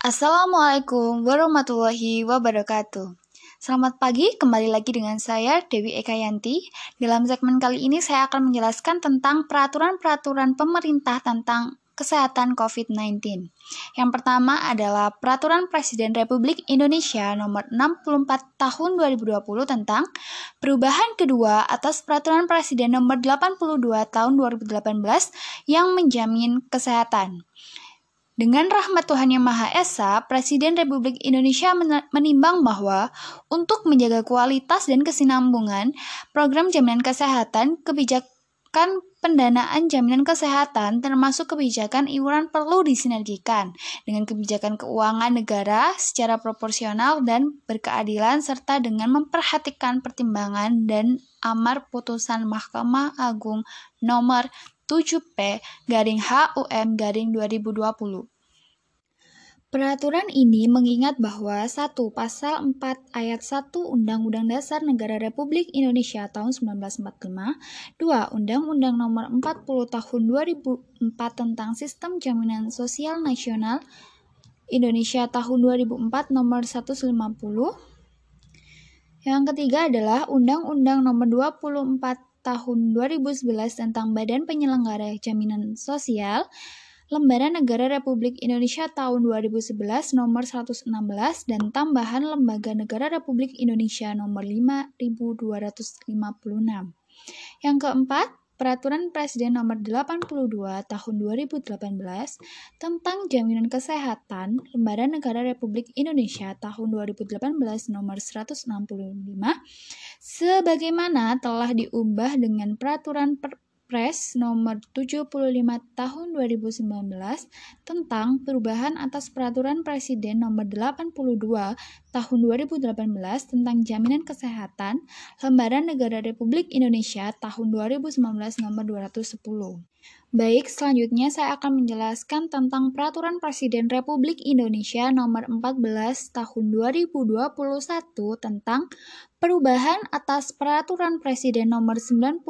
Assalamualaikum warahmatullahi wabarakatuh. Selamat pagi, kembali lagi dengan saya Dewi Ekayanti. Dalam segmen kali ini saya akan menjelaskan tentang peraturan-peraturan pemerintah tentang kesehatan COVID-19. Yang pertama adalah Peraturan Presiden Republik Indonesia Nomor 64 Tahun 2020 tentang perubahan kedua atas Peraturan Presiden Nomor 82 Tahun 2018 yang menjamin kesehatan. Dengan rahmat Tuhan Yang Maha Esa, Presiden Republik Indonesia menimbang bahwa untuk menjaga kualitas dan kesinambungan program jaminan kesehatan, kebijakan pendanaan jaminan kesehatan termasuk kebijakan iuran perlu disinergikan dengan kebijakan keuangan negara secara proporsional dan berkeadilan serta dengan memperhatikan pertimbangan dan amar putusan Mahkamah Agung nomor 7P garing HUM garing 2020. Peraturan ini mengingat bahwa 1. Pasal 4 ayat 1 Undang-Undang Dasar Negara Republik Indonesia tahun 1945, 2. Undang-Undang Nomor 40 Tahun 2004 tentang Sistem Jaminan Sosial Nasional Indonesia tahun 2004 Nomor 150. Yang ketiga adalah Undang-Undang Nomor 24 tahun 2011 tentang Badan Penyelenggara Jaminan Sosial, Lembaran Negara Republik Indonesia tahun 2011 nomor 116 dan tambahan Lembaga Negara Republik Indonesia nomor 5256. Yang keempat, Peraturan Presiden Nomor 82 Tahun 2018 tentang Jaminan Kesehatan Lembaran Negara Republik Indonesia Tahun 2018 Nomor 165 sebagaimana telah diubah dengan Peraturan per Perpres nomor 75 tahun 2019 tentang perubahan atas peraturan presiden nomor 82 tahun 2018 tentang jaminan kesehatan lembaran negara Republik Indonesia tahun 2019 nomor 210. Baik, selanjutnya saya akan menjelaskan tentang Peraturan Presiden Republik Indonesia Nomor 14 Tahun 2021 tentang perubahan atas Peraturan Presiden Nomor 99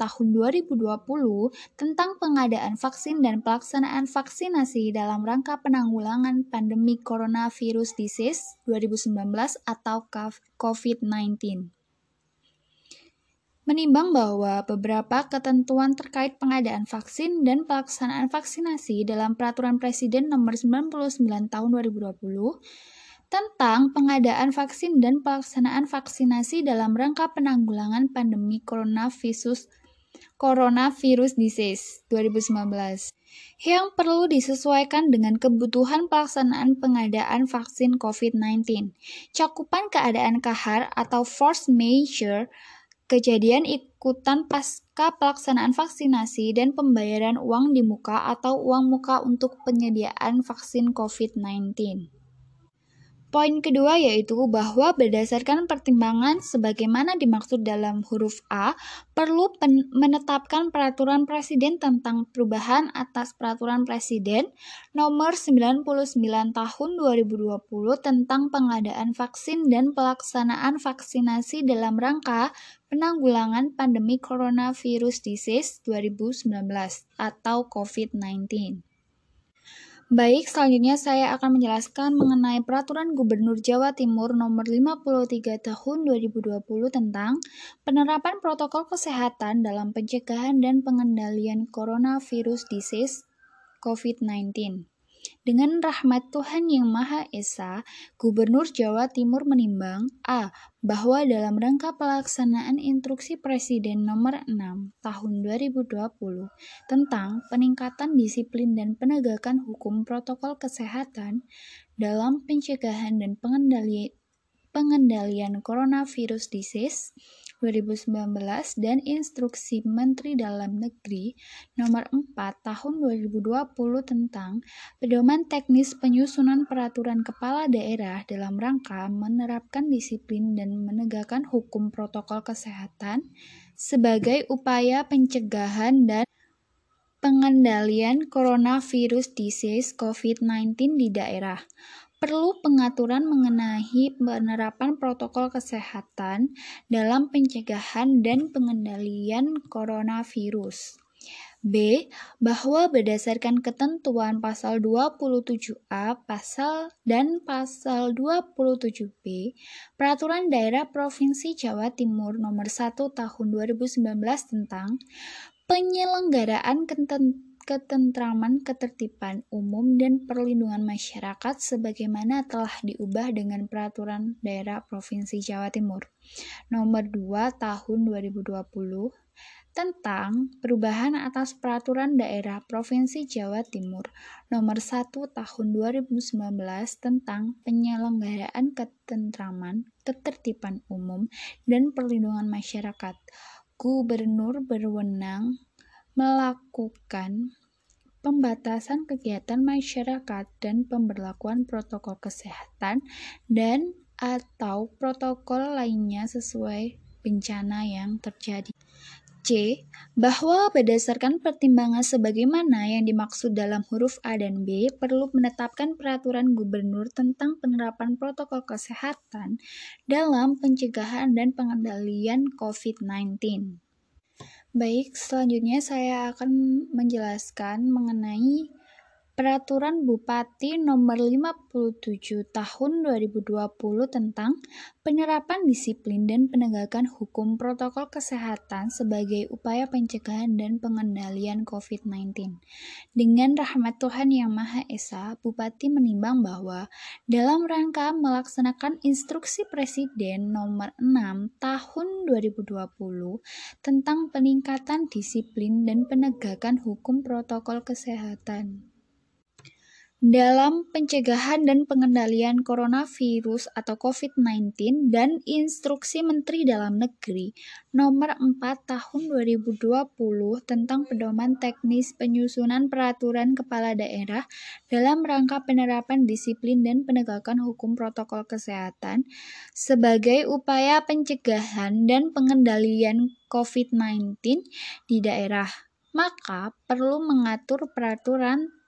Tahun 2020 tentang pengadaan vaksin dan pelaksanaan vaksinasi dalam rangka penanggulangan pandemi coronavirus disease 2019 atau COVID-19 menimbang bahwa beberapa ketentuan terkait pengadaan vaksin dan pelaksanaan vaksinasi dalam Peraturan Presiden Nomor 99 Tahun 2020 tentang pengadaan vaksin dan pelaksanaan vaksinasi dalam rangka penanggulangan pandemi coronavirus coronavirus disease 2019 yang perlu disesuaikan dengan kebutuhan pelaksanaan pengadaan vaksin COVID-19. Cakupan keadaan kahar atau force majeure kejadian ikutan pasca pelaksanaan vaksinasi dan pembayaran uang di muka atau uang muka untuk penyediaan vaksin COVID-19. Poin kedua yaitu bahwa berdasarkan pertimbangan sebagaimana dimaksud dalam huruf A, perlu menetapkan peraturan presiden tentang perubahan atas peraturan presiden nomor 99 tahun 2020 tentang pengadaan vaksin dan pelaksanaan vaksinasi dalam rangka penanggulangan pandemi coronavirus disease 2019 atau COVID-19. Baik, selanjutnya saya akan menjelaskan mengenai Peraturan Gubernur Jawa Timur Nomor 53 Tahun 2020 tentang penerapan protokol kesehatan dalam pencegahan dan pengendalian coronavirus disease COVID-19. Dengan rahmat Tuhan Yang Maha Esa, Gubernur Jawa Timur menimbang A. Bahwa dalam rangka pelaksanaan instruksi Presiden nomor 6 tahun 2020 tentang peningkatan disiplin dan penegakan hukum protokol kesehatan dalam pencegahan dan pengendalian pengendalian coronavirus disease 2019 dan Instruksi Menteri Dalam Negeri Nomor 4 Tahun 2020 tentang pedoman teknis penyusunan peraturan kepala daerah dalam rangka menerapkan disiplin dan menegakkan hukum protokol kesehatan sebagai upaya pencegahan dan pengendalian coronavirus disease COVID-19 di daerah perlu pengaturan mengenai penerapan protokol kesehatan dalam pencegahan dan pengendalian coronavirus. B. Bahwa berdasarkan ketentuan pasal 27A pasal dan pasal 27B Peraturan Daerah Provinsi Jawa Timur Nomor 1 Tahun 2019 tentang penyelenggaraan ketentraman, ketertiban umum, dan perlindungan masyarakat sebagaimana telah diubah dengan Peraturan Daerah Provinsi Jawa Timur Nomor 2 Tahun 2020 tentang perubahan atas peraturan daerah Provinsi Jawa Timur nomor 1 tahun 2019 tentang penyelenggaraan ketentraman, ketertiban umum, dan perlindungan masyarakat. Gubernur berwenang melakukan pembatasan kegiatan masyarakat dan pemberlakuan protokol kesehatan dan atau protokol lainnya sesuai bencana yang terjadi. C. Bahwa berdasarkan pertimbangan sebagaimana yang dimaksud dalam huruf A dan B, perlu menetapkan peraturan gubernur tentang penerapan protokol kesehatan dalam pencegahan dan pengendalian COVID-19. Baik, selanjutnya saya akan menjelaskan mengenai Peraturan Bupati Nomor 57 Tahun 2020 tentang penerapan disiplin dan penegakan hukum protokol kesehatan sebagai upaya pencegahan dan pengendalian COVID-19. Dengan rahmat Tuhan Yang Maha Esa, Bupati menimbang bahwa dalam rangka melaksanakan instruksi Presiden Nomor 6 Tahun 2020 tentang peningkatan disiplin dan penegakan hukum protokol kesehatan dalam pencegahan dan pengendalian coronavirus atau COVID-19 dan Instruksi Menteri Dalam Negeri Nomor 4 Tahun 2020 tentang pedoman teknis penyusunan peraturan kepala daerah dalam rangka penerapan disiplin dan penegakan hukum protokol kesehatan sebagai upaya pencegahan dan pengendalian COVID-19 di daerah. Maka perlu mengatur peraturan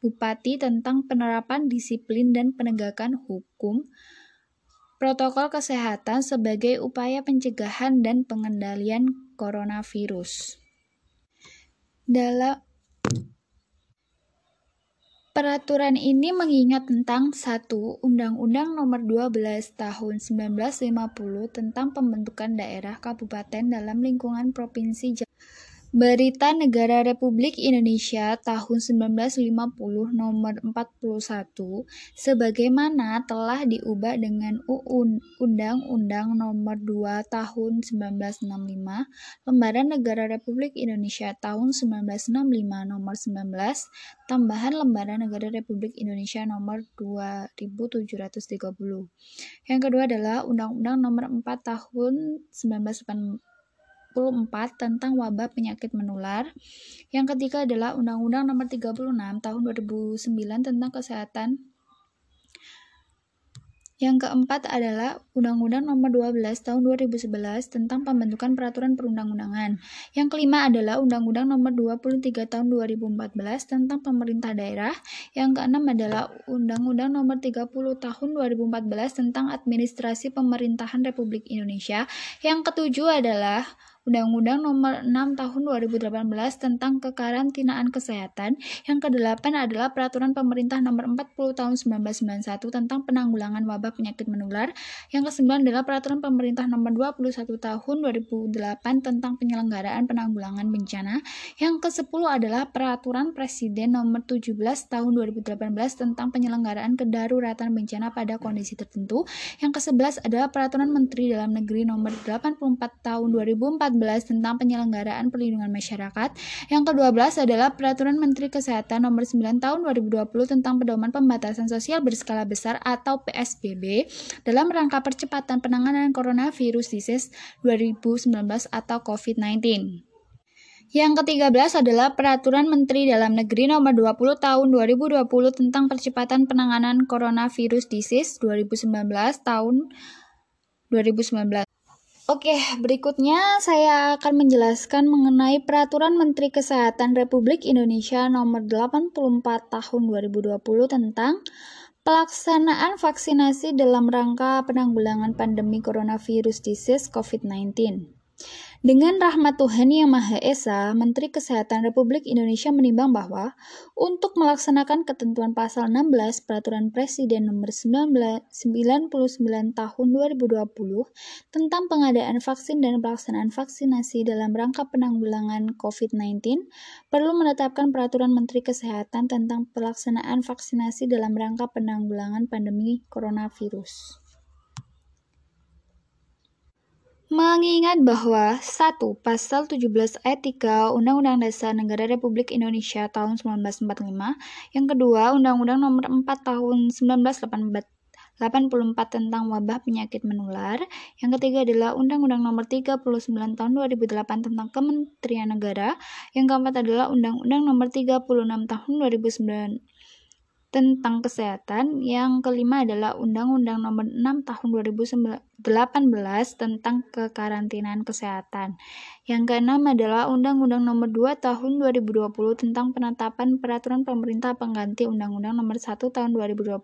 Bupati tentang penerapan disiplin dan penegakan hukum protokol kesehatan sebagai upaya pencegahan dan pengendalian coronavirus. Dalam Peraturan ini mengingat tentang satu Undang-Undang Nomor 12 Tahun 1950 tentang pembentukan daerah kabupaten dalam lingkungan Provinsi Jawa Berita Negara Republik Indonesia tahun 1950 nomor 41 sebagaimana telah diubah dengan Undang-Undang nomor 2 tahun 1965 Lembaran Negara Republik Indonesia tahun 1965 nomor 19 tambahan Lembaran Negara Republik Indonesia nomor 2730. Yang kedua adalah Undang-Undang nomor 4 tahun 1980 tentang wabah penyakit menular. Yang ketiga adalah Undang-Undang Nomor 36 Tahun 2009 tentang kesehatan. Yang keempat adalah Undang-Undang Nomor 12 Tahun 2011 tentang pembentukan peraturan perundang-undangan. Yang kelima adalah Undang-Undang Nomor 23 Tahun 2014 tentang pemerintah daerah. Yang keenam adalah Undang-Undang Nomor 30 Tahun 2014 tentang administrasi pemerintahan Republik Indonesia. Yang ketujuh adalah Undang-Undang Nomor 6 Tahun 2018 tentang kekarantinaan kesehatan. Yang kedelapan adalah Peraturan Pemerintah Nomor 40 Tahun 1991 tentang penanggulangan wabah penyakit menular. Yang kesembilan adalah Peraturan Pemerintah Nomor 21 Tahun 2008 tentang penyelenggaraan penanggulangan bencana. Yang kesepuluh adalah Peraturan Presiden Nomor 17 Tahun 2018 tentang penyelenggaraan kedaruratan bencana pada kondisi tertentu. Yang kesebelas adalah Peraturan Menteri Dalam Negeri Nomor 84 Tahun 2014 tentang penyelenggaraan perlindungan masyarakat. Yang ke-12 adalah Peraturan Menteri Kesehatan Nomor 9 Tahun 2020 tentang pedoman pembatasan sosial berskala besar atau PSBB dalam rangka percepatan penanganan coronavirus disease 2019 atau COVID-19. Yang ke-13 adalah Peraturan Menteri Dalam Negeri Nomor 20 Tahun 2020 tentang percepatan penanganan coronavirus disease 2019 tahun 2019. Oke, berikutnya saya akan menjelaskan mengenai Peraturan Menteri Kesehatan Republik Indonesia Nomor 84 Tahun 2020 tentang pelaksanaan vaksinasi dalam rangka penanggulangan pandemi coronavirus disease COVID-19. Dengan rahmat Tuhan Yang Maha Esa, Menteri Kesehatan Republik Indonesia menimbang bahwa untuk melaksanakan ketentuan pasal 16 Peraturan Presiden Nomor 99 Tahun 2020 tentang pengadaan vaksin dan pelaksanaan vaksinasi dalam rangka penanggulangan COVID-19, perlu menetapkan Peraturan Menteri Kesehatan tentang pelaksanaan vaksinasi dalam rangka penanggulangan pandemi coronavirus. Mengingat bahwa 1. Pasal 17 ayat 3 Undang-Undang Dasar Negara Republik Indonesia tahun 1945, yang kedua Undang-Undang Nomor 4 tahun 1984 tentang wabah penyakit menular. Yang ketiga adalah Undang-Undang Nomor 39 tahun 2008 tentang Kementerian Negara. Yang keempat adalah Undang-Undang Nomor 36 tahun 2009 tentang kesehatan. Yang kelima adalah Undang-Undang Nomor 6 tahun 2018 tentang kekarantinaan kesehatan. Yang keenam adalah Undang-Undang Nomor 2 Tahun 2020 tentang penetapan peraturan pemerintah pengganti Undang-Undang Nomor 1 Tahun 2020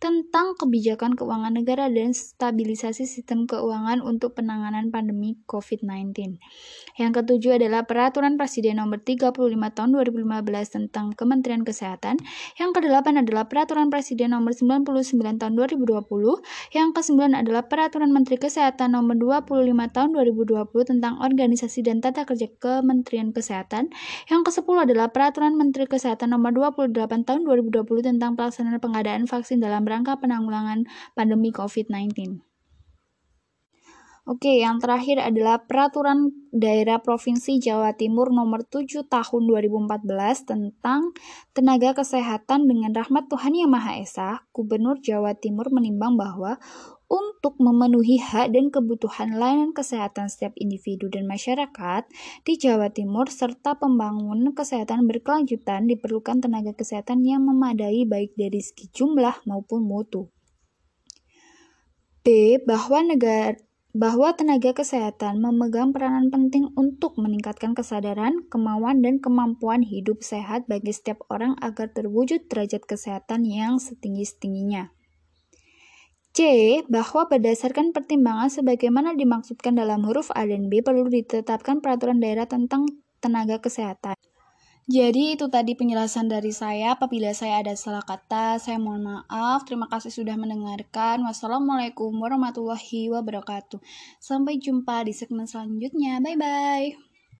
tentang kebijakan keuangan negara dan stabilisasi sistem keuangan untuk penanganan pandemi COVID-19. Yang ketujuh adalah Peraturan Presiden Nomor 35 Tahun 2015 tentang Kementerian Kesehatan. Yang kedelapan adalah Peraturan Presiden Nomor 99 Tahun 2020. Yang kesembilan adalah Peraturan Menteri Kesehatan Nomor 25 Tahun 2020 tentang Organisasi dan Tata Kerja Kementerian Kesehatan. Yang ke-10 adalah Peraturan Menteri Kesehatan Nomor 28 Tahun 2020 tentang pelaksanaan pengadaan vaksin dalam rangka penanggulangan pandemi COVID-19. Oke, yang terakhir adalah Peraturan Daerah Provinsi Jawa Timur Nomor 7 Tahun 2014 tentang tenaga kesehatan dengan rahmat Tuhan Yang Maha Esa. Gubernur Jawa Timur menimbang bahwa untuk memenuhi hak dan kebutuhan layanan kesehatan setiap individu dan masyarakat di Jawa Timur serta pembangunan kesehatan berkelanjutan diperlukan tenaga kesehatan yang memadai baik dari segi jumlah maupun mutu. B. Bahwa negara bahwa tenaga kesehatan memegang peranan penting untuk meningkatkan kesadaran, kemauan, dan kemampuan hidup sehat bagi setiap orang agar terwujud derajat kesehatan yang setinggi-tingginya. C. Bahwa berdasarkan pertimbangan sebagaimana dimaksudkan dalam huruf A dan B perlu ditetapkan peraturan daerah tentang tenaga kesehatan. Jadi itu tadi penjelasan dari saya. Apabila saya ada salah kata, saya mohon maaf. Terima kasih sudah mendengarkan. Wassalamualaikum warahmatullahi wabarakatuh. Sampai jumpa di segmen selanjutnya. Bye bye.